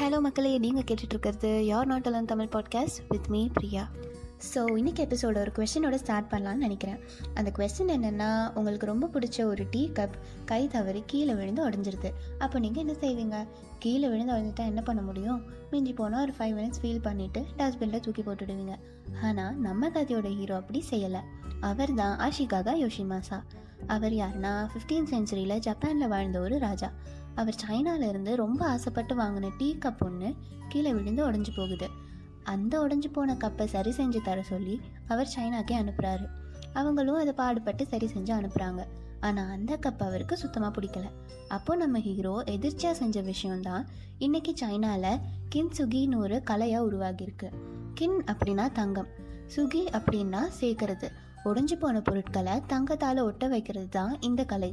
Hello மக்களே. நீங்கள் கேட்டுட்ருக்கிறது you're not alone Tamil podcast with me Priya. So இன்றைக்கி எபிசோட ஒரு கொஷினோட ஸ்டார்ட் பண்ணலான்னு நினைக்கிறேன். அந்த கொஸ்டின் என்னென்னா உங்களுக்கு ரொம்ப பிடிச்ச ஒரு டீ கப் கை தவறி கீழே விழுந்து உடஞ்சிருது. அப்போ நீங்கள் என்ன செய்வீங்க? கீழே விழுந்து உடஞ்சிட்டா என்ன பண்ண முடியும்? மிஞ்சி போனால் ஒரு ஃபைவ் மினிட்ஸ் ஃபீல் பண்ணிவிட்டு டஸ்ட்பினில் தூக்கி போட்டுடுவீங்க. ஆனால் நம்ம கதையோட ஹீரோ அப்படி செய்யலை. அவர் தான் ஆஷிகாகா யோஷிமாசா. அவர் யாருன்னா ஃபிஃப்டீன் சென்ச்சுரியில் ஜப்பானில் வாழ்ந்த ஒரு ராஜா. அவர் சைனாவிலேருந்து ரொம்ப ஆசைப்பட்டு வாங்கின டீ கப் ஒன்று கீழே விழுந்து உடஞ்சி போகுது. அந்த உடஞ்சி போன கப்பை சரி செஞ்சு தர சொல்லி அவர் சைனாக்கே அனுப்புகிறாரு அவங்களும் அதை பாடுபட்டு சரி செஞ்சு அனுப்புகிறாங்க ஆனால் அந்த கப் அவருக்கு சுத்தமாக பிடிக்கல. அப்போது நம்ம ஹீரோ எதிர்ச்சியாக செஞ்ச விஷயம்தான் இன்னைக்கு சைனாவில் கின் சுகின்னு ஒரு கலையாக உருவாகியிருக்கு. கின் அப்படின்னா தங்கம். சுகி அப்படின்னா சேர்க்கறது. ஒடிஞ்சு போன பொருட்களை தங்கத்தால் ஒட்ட வைக்கிறது தான் இந்த கலை.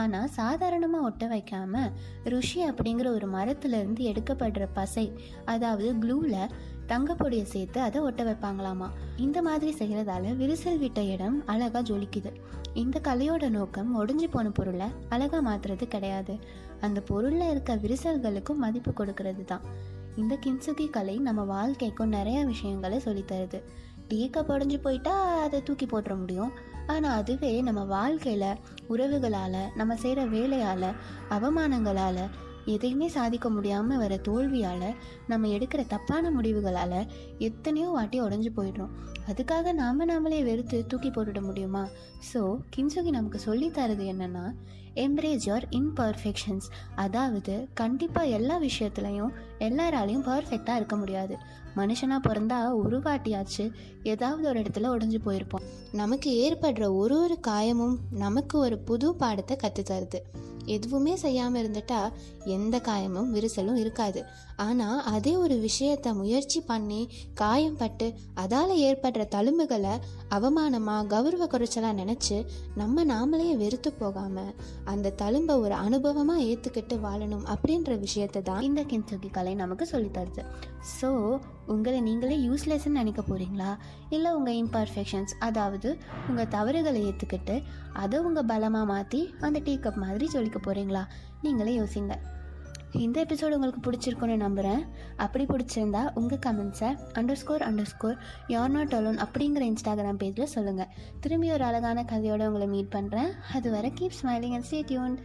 ஆனால் சாதாரணமாக ஒட்ட வைக்காம ருஷி அப்படிங்கிற ஒரு மரத்துலேருந்து எடுக்கப்படுற பசை அதாவது க்ளூவில் தங்கப்பொடியை சேர்த்து அதை ஒட்ட வைப்பாங்களாமா? இந்த மாதிரி செய்கிறதால விரிசல் விட்ட இடம் அழகாக ஜொலிக்குது. இந்த கலையோட நோக்கம் ஒடிஞ்சு போன பொருளை அழகாக மாற்றுறது கிடையாது. அந்த பொருளில் இருக்க விரிசல்களுக்கும் மதிப்பு கொடுக்கறது தான் இந்த கின்சுகி கலை நம்ம வாழ்க்கைக்கும் நிறைய விஷயங்களை சொல்லித்தருது. டீ கப் உடஞ்சி போயிட்டா அதை தூக்கி போட்டுற முடியும். ஆனால் அதுவே நம்ம வாழ்க்கையில் உறவுகளால் நம்ம செய்கிற வேலையால் அவமானங்களால் எதையுமே சாதிக்க முடியாமல் வர தோல்வியால் நம்ம எடுக்கிற தப்பான முடிவுகளால் எத்தனையோ வாட்டி உடஞ்சி போயிடுறோம். அதுக்காக நாம் நாமளே வெறுத்து தூக்கி போட்டுட முடியுமா? ஸோ கின்சுகி நமக்கு சொல்லித்தரது என்னென்னா எம்ப்ரேஜ் யுவர் இன்பர்ஃபெக்ஷன்ஸ் அதாவது கண்டிப்பாக எல்லா விஷயத்துலையும் எல்லாராலையும் பர்ஃபெக்டாக இருக்க முடியாது. மனுஷனாக பிறந்தா ஒரு வாட்டியாச்சு ஏதாவது ஒரு இடத்துல உடஞ்சி போயிருப்போம். நமக்கு ஏற்படுற ஒரு ஒரு காயமும் நமக்கு ஒரு புது பாடத்தை கற்றுத்தருது எதுவுமே செய்யாமல் இருந்துட்டா எந்த காயமும் விரிசலும் இருக்காது. ஆனால் அதே ஒரு விஷயத்த முயற்சி பண்ணி காயம் பட்டு அதால் ஏற்படுற தழும்புகளை அவமானமாக கௌரவ குறைச்சலாக நினச்சி நம்ம நாமளே வெறுத்து போகாமல் அந்த தழும்பை ஒரு அனுபவமாக ஏற்றுக்கிட்டு வாழணும் அப்படின்ற விஷயத்தை தான் இந்த கின்சுகி கலை நமக்கு சொல்லித்தருது ஸோ உங்களை நீங்களே யூஸ்லெஸ்ன்னு நினைக்க போகிறீங்களா இல்லை உங்கள் இம்பர்ஃபெக்ஷன்ஸ் அதாவது உங்கள் தவறுகளை ஏற்றுக்கிட்டு அதை உங்கள் பலமாக மாற்றி அந்த டீ கப் மாதிரி சொல்லிக்க போகிறீங்களா நீங்களே யோசிங்க. இந்த எபிசோடு உங்களுக்கு பிடிச்சிருக்குன்னு நம்புகிறேன் அப்படி பிடிச்சிருந்தா உங்கள் கமெண்ட்ஸை under score under score you're not alone அப்படிங்கிற இன்ஸ்டாகிராம் பேஜில் சொல்லுங்கள் திரும்பி ஒரு அழகான கதையோடு உங்களை மீட் பண்ணுறேன் அது வரை keep smiling and stay tuned